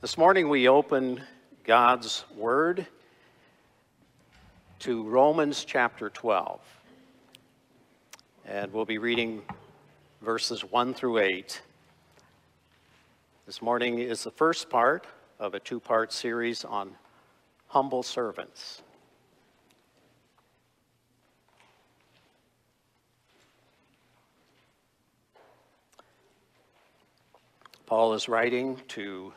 This morning we open God's Word to Romans chapter 12. And we'll be reading verses 1 through 8. This morning is the first part of a two part series on humble servants. Paul is writing to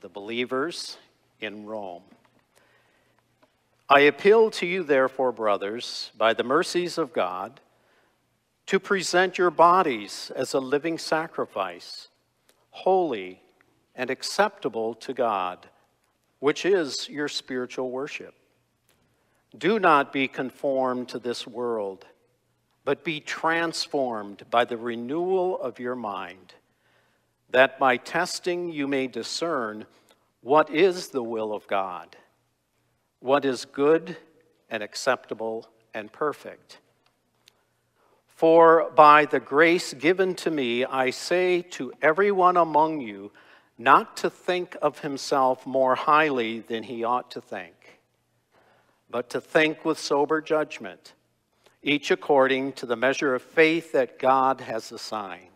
the believers in Rome. I appeal to you, therefore, brothers, by the mercies of God, to present your bodies as a living sacrifice, holy and acceptable to God, which is your spiritual worship. Do not be conformed to this world, but be transformed by the renewal of your mind that by testing you may discern what is the will of God, what is good and acceptable and perfect. For by the grace given to me, I say to everyone among you not to think of himself more highly than he ought to think, but to think with sober judgment, each according to the measure of faith that God has assigned.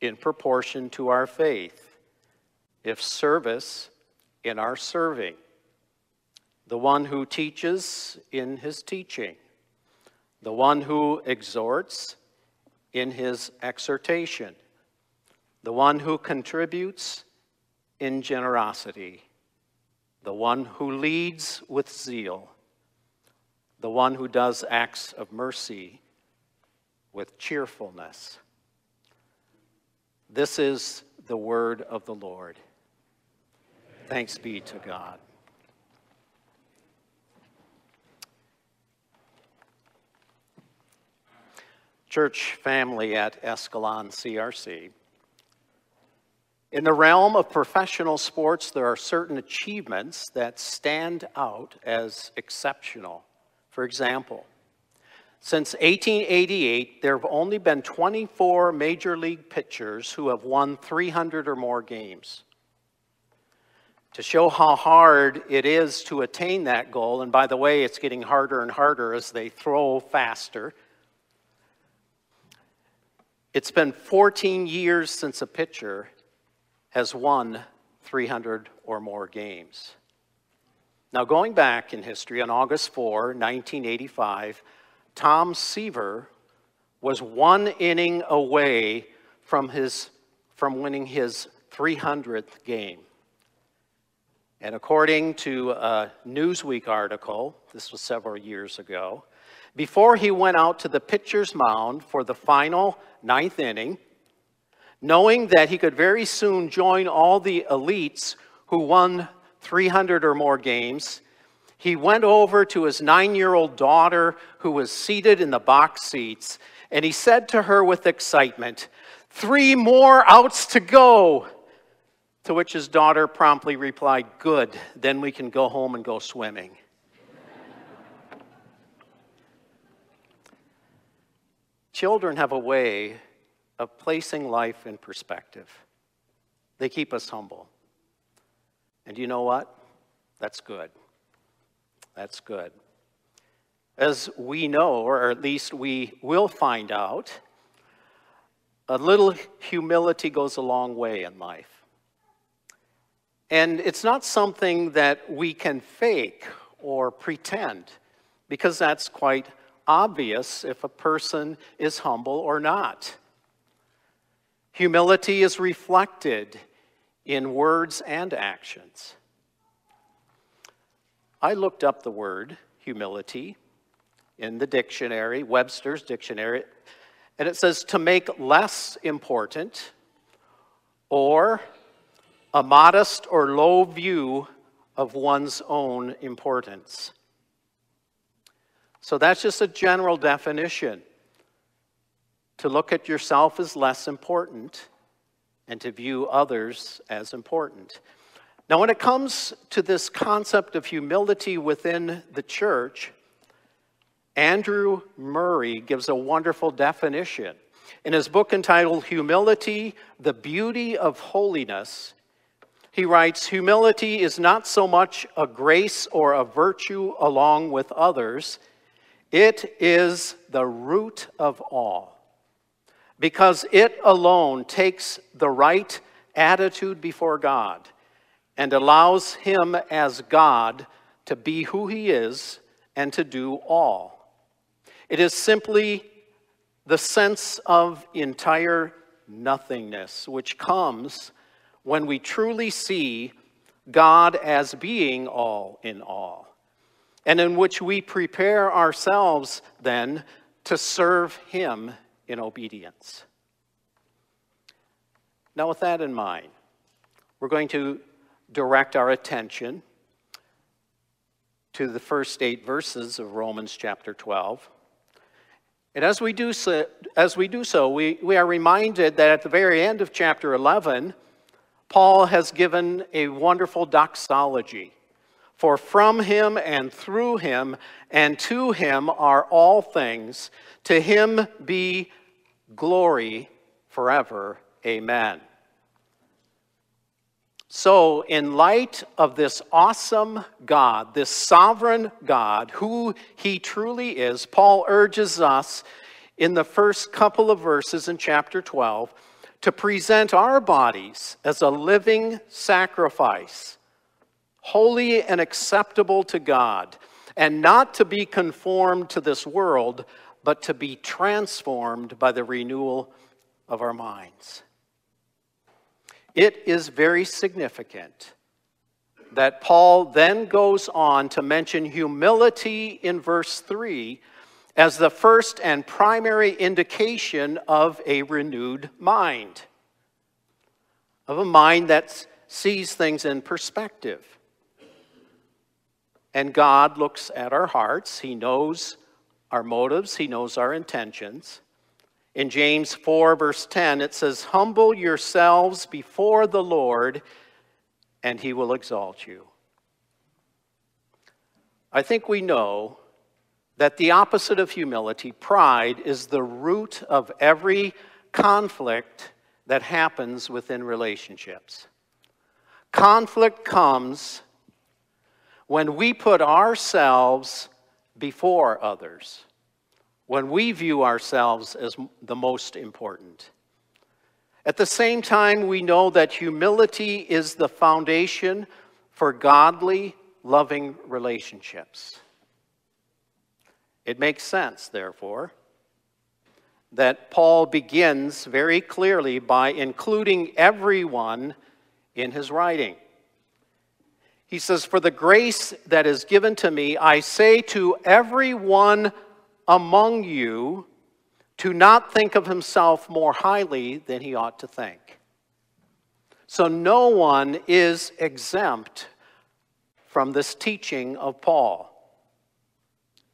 in proportion to our faith, if service in our serving, the one who teaches in his teaching, the one who exhorts in his exhortation, the one who contributes in generosity, the one who leads with zeal, the one who does acts of mercy with cheerfulness. This is the word of the Lord. Thanks be to God. Church family at Escalon CRC. In the realm of professional sports, there are certain achievements that stand out as exceptional. For example, since 1888, there have only been 24 major league pitchers who have won 300 or more games. To show how hard it is to attain that goal, and by the way, it's getting harder and harder as they throw faster. It's been 14 years since a pitcher has won 300 or more games. Now, going back in history, on August 4, 1985, Tom Seaver was one inning away from, his, from winning his 300th game. And according to a Newsweek article, this was several years ago, before he went out to the pitcher's mound for the final ninth inning, knowing that he could very soon join all the elites who won 300 or more games, he went over to his nine year old daughter who was seated in the box seats, and he said to her with excitement, Three more outs to go. To which his daughter promptly replied, Good, then we can go home and go swimming. Children have a way of placing life in perspective. They keep us humble. And you know what? That's good. That's good. As we know, or at least we will find out, a little humility goes a long way in life. And it's not something that we can fake or pretend, because that's quite obvious if a person is humble or not. Humility is reflected in words and actions. I looked up the word humility in the dictionary, Webster's dictionary, and it says to make less important or a modest or low view of one's own importance. So that's just a general definition. To look at yourself as less important and to view others as important. Now, when it comes to this concept of humility within the church, Andrew Murray gives a wonderful definition. In his book entitled Humility, the Beauty of Holiness, he writes Humility is not so much a grace or a virtue along with others, it is the root of all. Because it alone takes the right attitude before God and allows Him as God to be who He is and to do all. It is simply the sense of entire nothingness, which comes when we truly see God as being all in all, and in which we prepare ourselves then to serve Him in obedience. Now, with that in mind, we're going to direct our attention to the first eight verses of Romans chapter 12. And as we do so, as we, do so we, we are reminded that at the very end of chapter 11, Paul has given a wonderful doxology. For from him and through him and to him are all things. To him be glory forever. Amen. So, in light of this awesome God, this sovereign God, who he truly is, Paul urges us in the first couple of verses in chapter 12 to present our bodies as a living sacrifice, holy and acceptable to God, and not to be conformed to this world, but to be transformed by the renewal of our minds. It is very significant that Paul then goes on to mention humility in verse 3 as the first and primary indication of a renewed mind, of a mind that sees things in perspective. And God looks at our hearts, He knows our motives, He knows our intentions. In James 4, verse 10, it says, Humble yourselves before the Lord, and he will exalt you. I think we know that the opposite of humility, pride, is the root of every conflict that happens within relationships. Conflict comes when we put ourselves before others when we view ourselves as the most important. At the same time, we know that humility is the foundation for godly, loving relationships. It makes sense, therefore, that Paul begins very clearly by including everyone in his writing. He says, For the grace that is given to me, I say to everyone among you to not think of himself more highly than he ought to think. So no one is exempt from this teaching of Paul.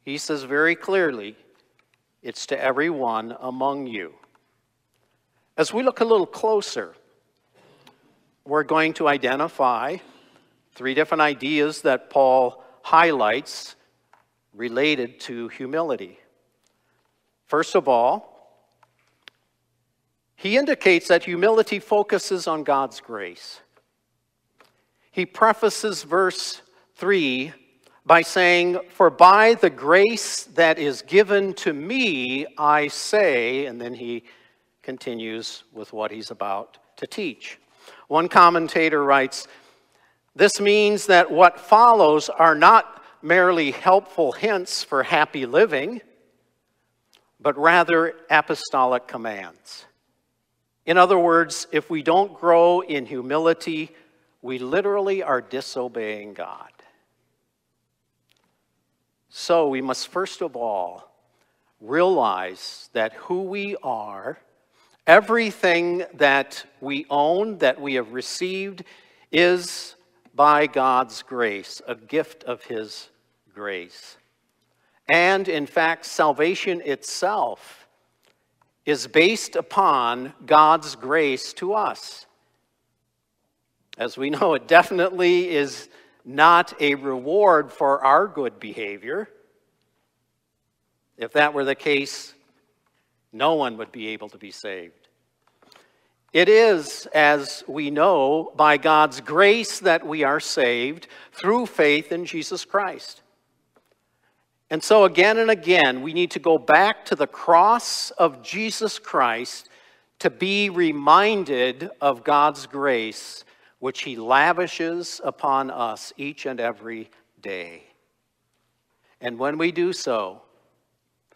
He says very clearly, it's to everyone among you. As we look a little closer, we're going to identify three different ideas that Paul highlights related to humility. First of all, he indicates that humility focuses on God's grace. He prefaces verse 3 by saying, For by the grace that is given to me, I say, and then he continues with what he's about to teach. One commentator writes, This means that what follows are not merely helpful hints for happy living but rather apostolic commands. In other words, if we don't grow in humility, we literally are disobeying God. So we must first of all realize that who we are, everything that we own, that we have received, is by God's grace, a gift of His grace. And in fact, salvation itself is based upon God's grace to us. As we know, it definitely is not a reward for our good behavior. If that were the case, no one would be able to be saved. It is, as we know, by God's grace that we are saved through faith in Jesus Christ. And so, again and again, we need to go back to the cross of Jesus Christ to be reminded of God's grace, which He lavishes upon us each and every day. And when we do so,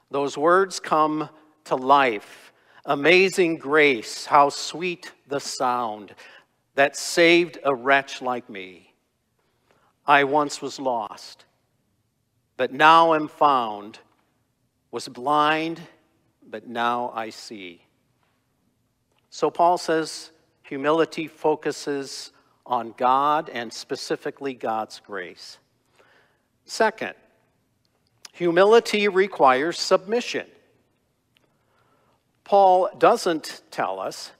those words come to life. Amazing grace, how sweet the sound that saved a wretch like me. I once was lost but now am found, was blind, but now I see. So Paul says humility focuses on God and specifically God's grace. Second, humility requires submission. Paul doesn't tell us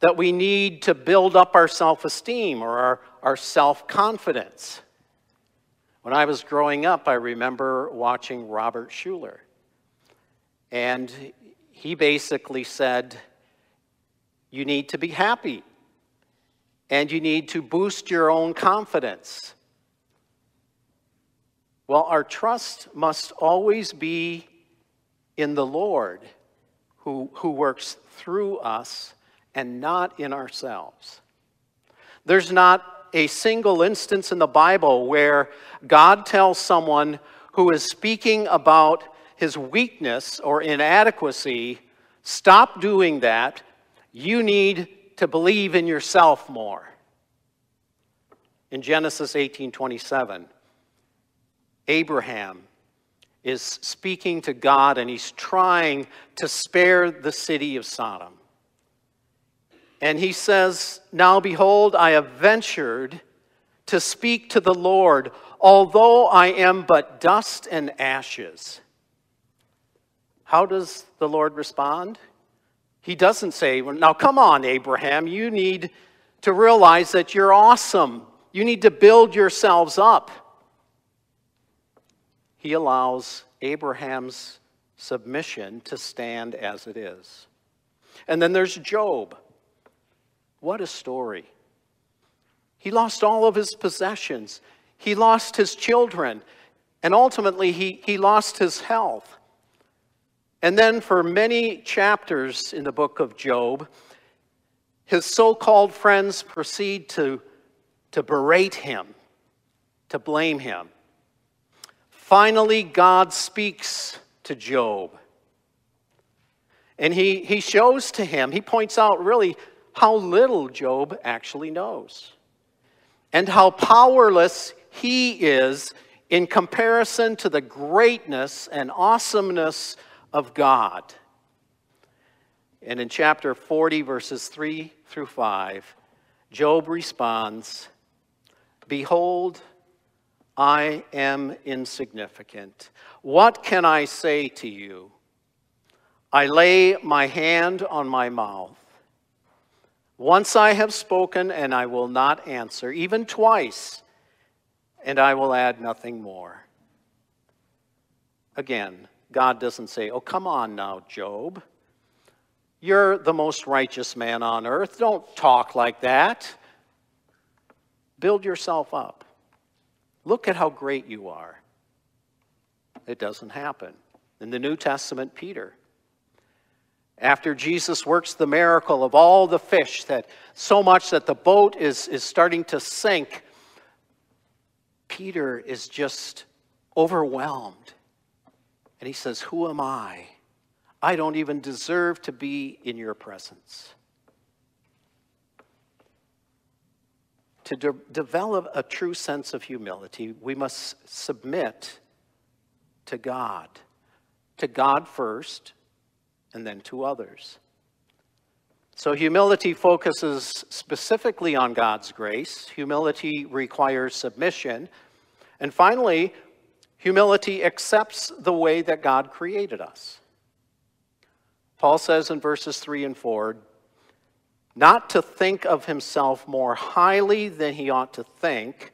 that we need to build up our self esteem or our, our self confidence. When I was growing up, I remember watching Robert Schuller. And he basically said, You need to be happy. And you need to boost your own confidence. Well, our trust must always be in the Lord who, who works through us and not in ourselves. There's not a single instance in the Bible where God tells someone who is speaking about his weakness or inadequacy, stop doing that. You need to believe in yourself more. In Genesis 18:27, Abraham is speaking to God and he's trying to spare the city of Sodom. And he says, Now behold, I have ventured to speak to the Lord, although I am but dust and ashes. How does the Lord respond? He doesn't say, Now come on, Abraham, you need to realize that you're awesome. You need to build yourselves up. He allows Abraham's submission to stand as it is. And then there's Job. What a story. He lost all of his possessions, he lost his children, and ultimately he, he lost his health. And then, for many chapters in the book of Job, his so called friends proceed to, to berate him, to blame him. Finally, God speaks to Job. And he, he shows to him, he points out really how little Job actually knows and how powerless he is in comparison to the greatness and awesomeness of God. And in chapter 40, verses 3 through 5, Job responds Behold, I am insignificant. What can I say to you? I lay my hand on my mouth. Once I have spoken, and I will not answer, even twice, and I will add nothing more. Again, God doesn't say, Oh, come on now, Job. You're the most righteous man on earth. Don't talk like that. Build yourself up. Look at how great you are. It doesn't happen. In the New Testament, Peter after Jesus works the miracle of all the fish, that so much that the boat is, is starting to sink, Peter is just overwhelmed. And he says, Who am I? I don't even deserve to be in your presence. To de- develop a true sense of humility, we must submit to God. To God first, and then to others. So, humility focuses specifically on God's grace. Humility requires submission. And finally, humility accepts the way that God created us. Paul says in verses 3 and 4 not to think of himself more highly than he ought to think,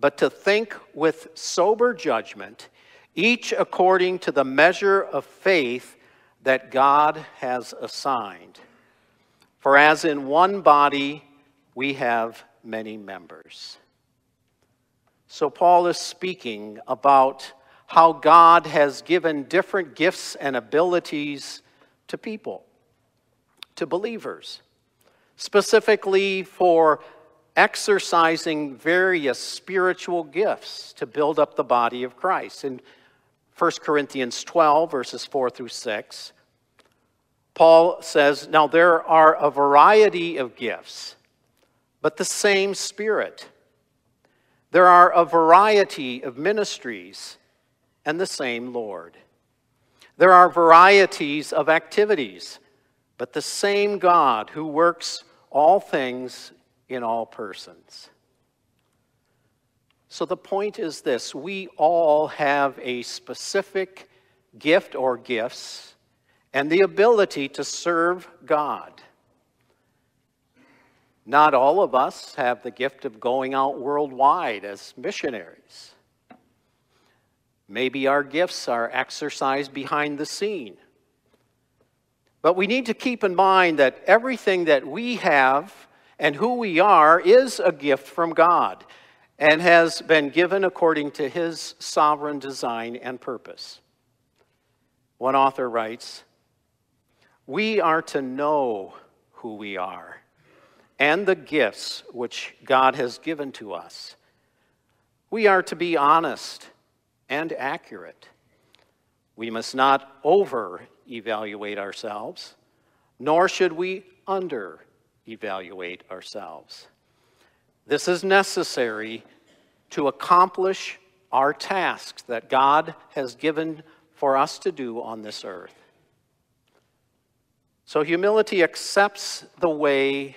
but to think with sober judgment, each according to the measure of faith that God has assigned. For as in one body we have many members. So, Paul is speaking about how God has given different gifts and abilities to people, to believers, specifically for exercising various spiritual gifts to build up the body of Christ. In 1 Corinthians 12, verses 4 through 6, Paul says, Now there are a variety of gifts, but the same Spirit. There are a variety of ministries and the same Lord. There are varieties of activities, but the same God who works all things in all persons. So the point is this we all have a specific gift or gifts and the ability to serve God. Not all of us have the gift of going out worldwide as missionaries. Maybe our gifts are exercised behind the scene. But we need to keep in mind that everything that we have and who we are is a gift from God and has been given according to his sovereign design and purpose. One author writes We are to know who we are and the gifts which God has given to us. We are to be honest and accurate. We must not over evaluate ourselves, nor should we under evaluate ourselves. This is necessary to accomplish our tasks that God has given for us to do on this earth. So, humility accepts the way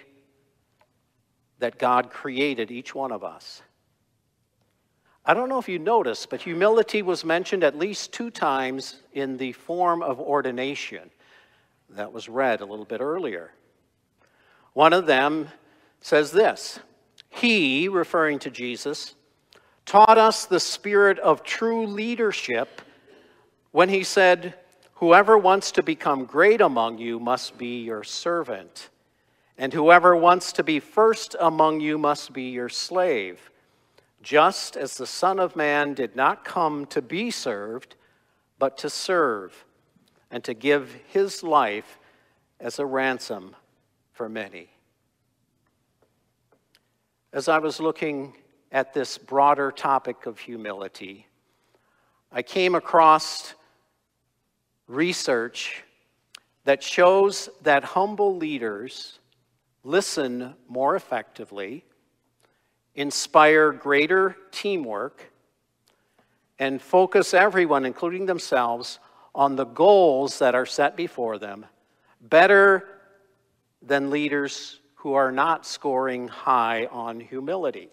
that God created each one of us. I don't know if you noticed, but humility was mentioned at least two times in the form of ordination that was read a little bit earlier. One of them says this He, referring to Jesus, taught us the spirit of true leadership when he said, Whoever wants to become great among you must be your servant, and whoever wants to be first among you must be your slave just as the Son of Man did not come to be served, but to serve, and to give his life as a ransom for many. As I was looking at this broader topic of humility, I came across research that shows that humble leaders listen more effectively inspire greater teamwork, and focus everyone, including themselves, on the goals that are set before them better than leaders who are not scoring high on humility.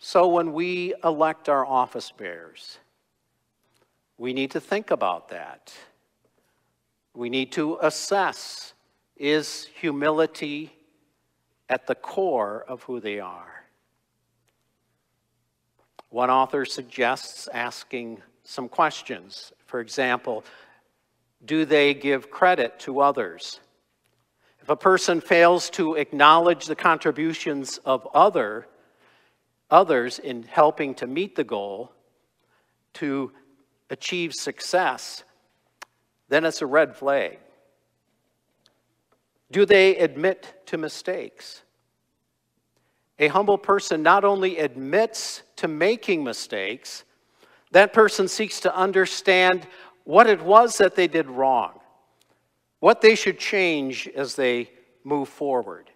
So when we elect our office bearers, we need to think about that. We need to assess is humility at the core of who they are. One author suggests asking some questions. For example, do they give credit to others? If a person fails to acknowledge the contributions of other, others in helping to meet the goal, to achieve success, then it's a red flag. Do they admit to mistakes? A humble person not only admits to making mistakes, that person seeks to understand what it was that they did wrong, what they should change as they move forward.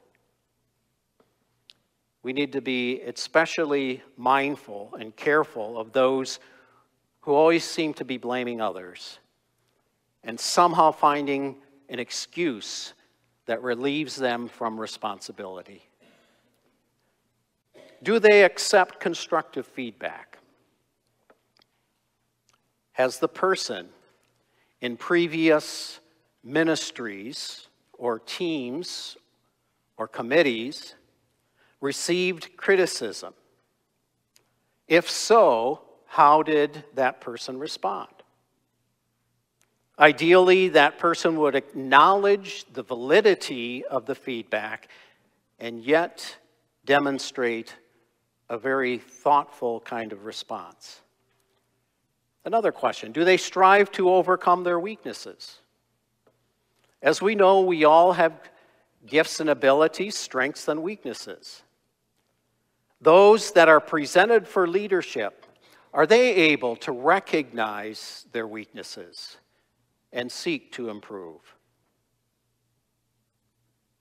We need to be especially mindful and careful of those who always seem to be blaming others and somehow finding an excuse that relieves them from responsibility? Do they accept constructive feedback? Has the person in previous ministries or teams or committees received criticism? If so, how did that person respond? Ideally, that person would acknowledge the validity of the feedback and yet demonstrate a very thoughtful kind of response. Another question Do they strive to overcome their weaknesses? As we know, we all have gifts and abilities, strengths and weaknesses. Those that are presented for leadership, are they able to recognize their weaknesses and seek to improve?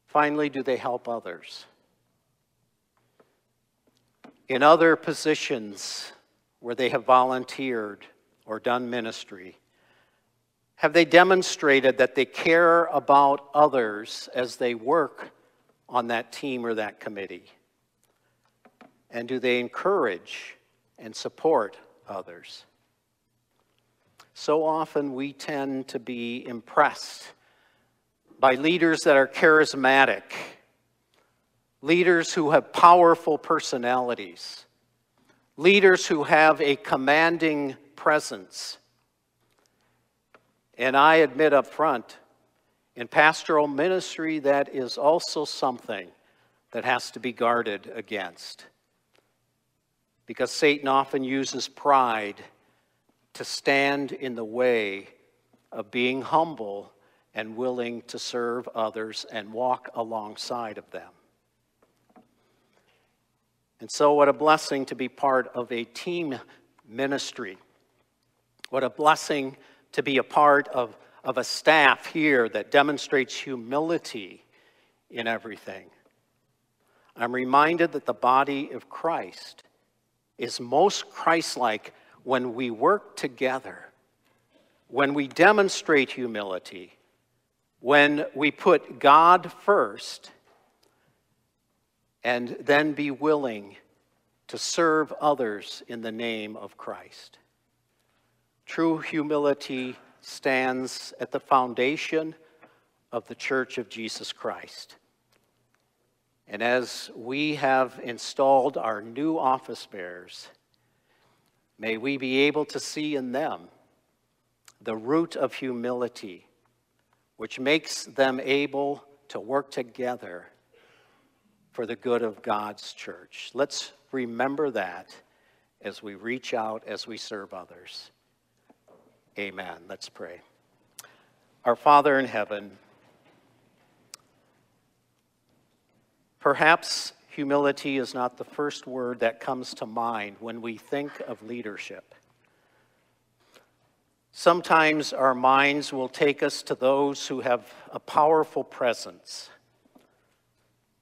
Finally, do they help others? In other positions where they have volunteered or done ministry, have they demonstrated that they care about others as they work on that team or that committee? And do they encourage and support others? So often we tend to be impressed by leaders that are charismatic, leaders who have powerful personalities, leaders who have a commanding presence. And I admit up front, in pastoral ministry, that is also something that has to be guarded against because Satan often uses pride to stand in the way of being humble and willing to serve others and walk alongside of them. And so, what a blessing to be part of a team ministry. What a blessing to be a part of, of a staff here that demonstrates humility in everything. I'm reminded that the body of Christ is most Christ like when we work together, when we demonstrate humility, when we put God first, and then be willing to serve others in the name of Christ. True humility stands at the foundation of the Church of Jesus Christ. And as we have installed our new office bearers, may we be able to see in them the root of humility, which makes them able to work together for the good of God's church. Let's remember that as we reach out, as we serve others. Amen. Let's pray. Our Father in heaven, Perhaps humility is not the first word that comes to mind when we think of leadership. Sometimes our minds will take us to those who have a powerful presence,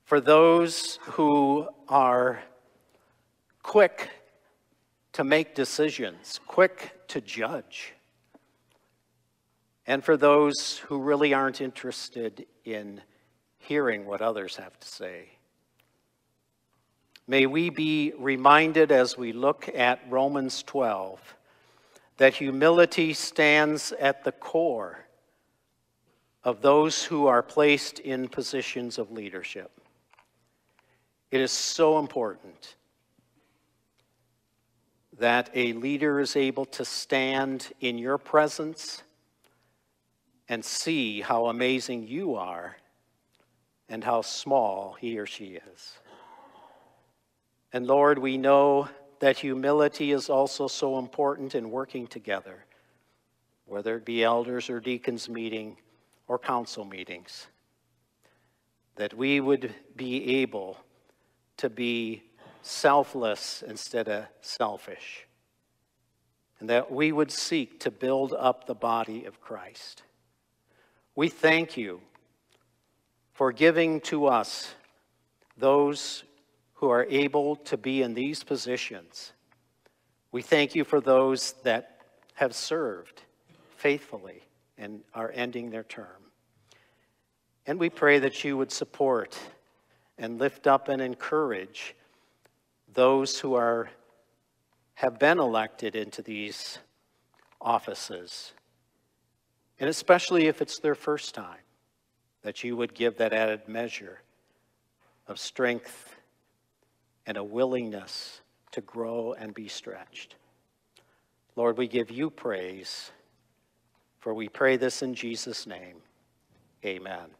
for those who are quick to make decisions, quick to judge, and for those who really aren't interested in hearing what others have to say. May we be reminded as we look at Romans 12 that humility stands at the core of those who are placed in positions of leadership. It is so important that a leader is able to stand in your presence and see how amazing you are and how small he or she is. And Lord, we know that humility is also so important in working together, whether it be elders or deacons meeting or council meetings, that we would be able to be selfless instead of selfish, and that we would seek to build up the body of Christ. We thank you for giving to us those who are able to be in these positions. We thank you for those that have served faithfully and are ending their term. And we pray that you would support and lift up and encourage those who are, have been elected into these offices. And especially if it's their first time, that you would give that added measure of strength and a willingness to grow and be stretched. Lord, we give you praise, for we pray this in Jesus' name. Amen.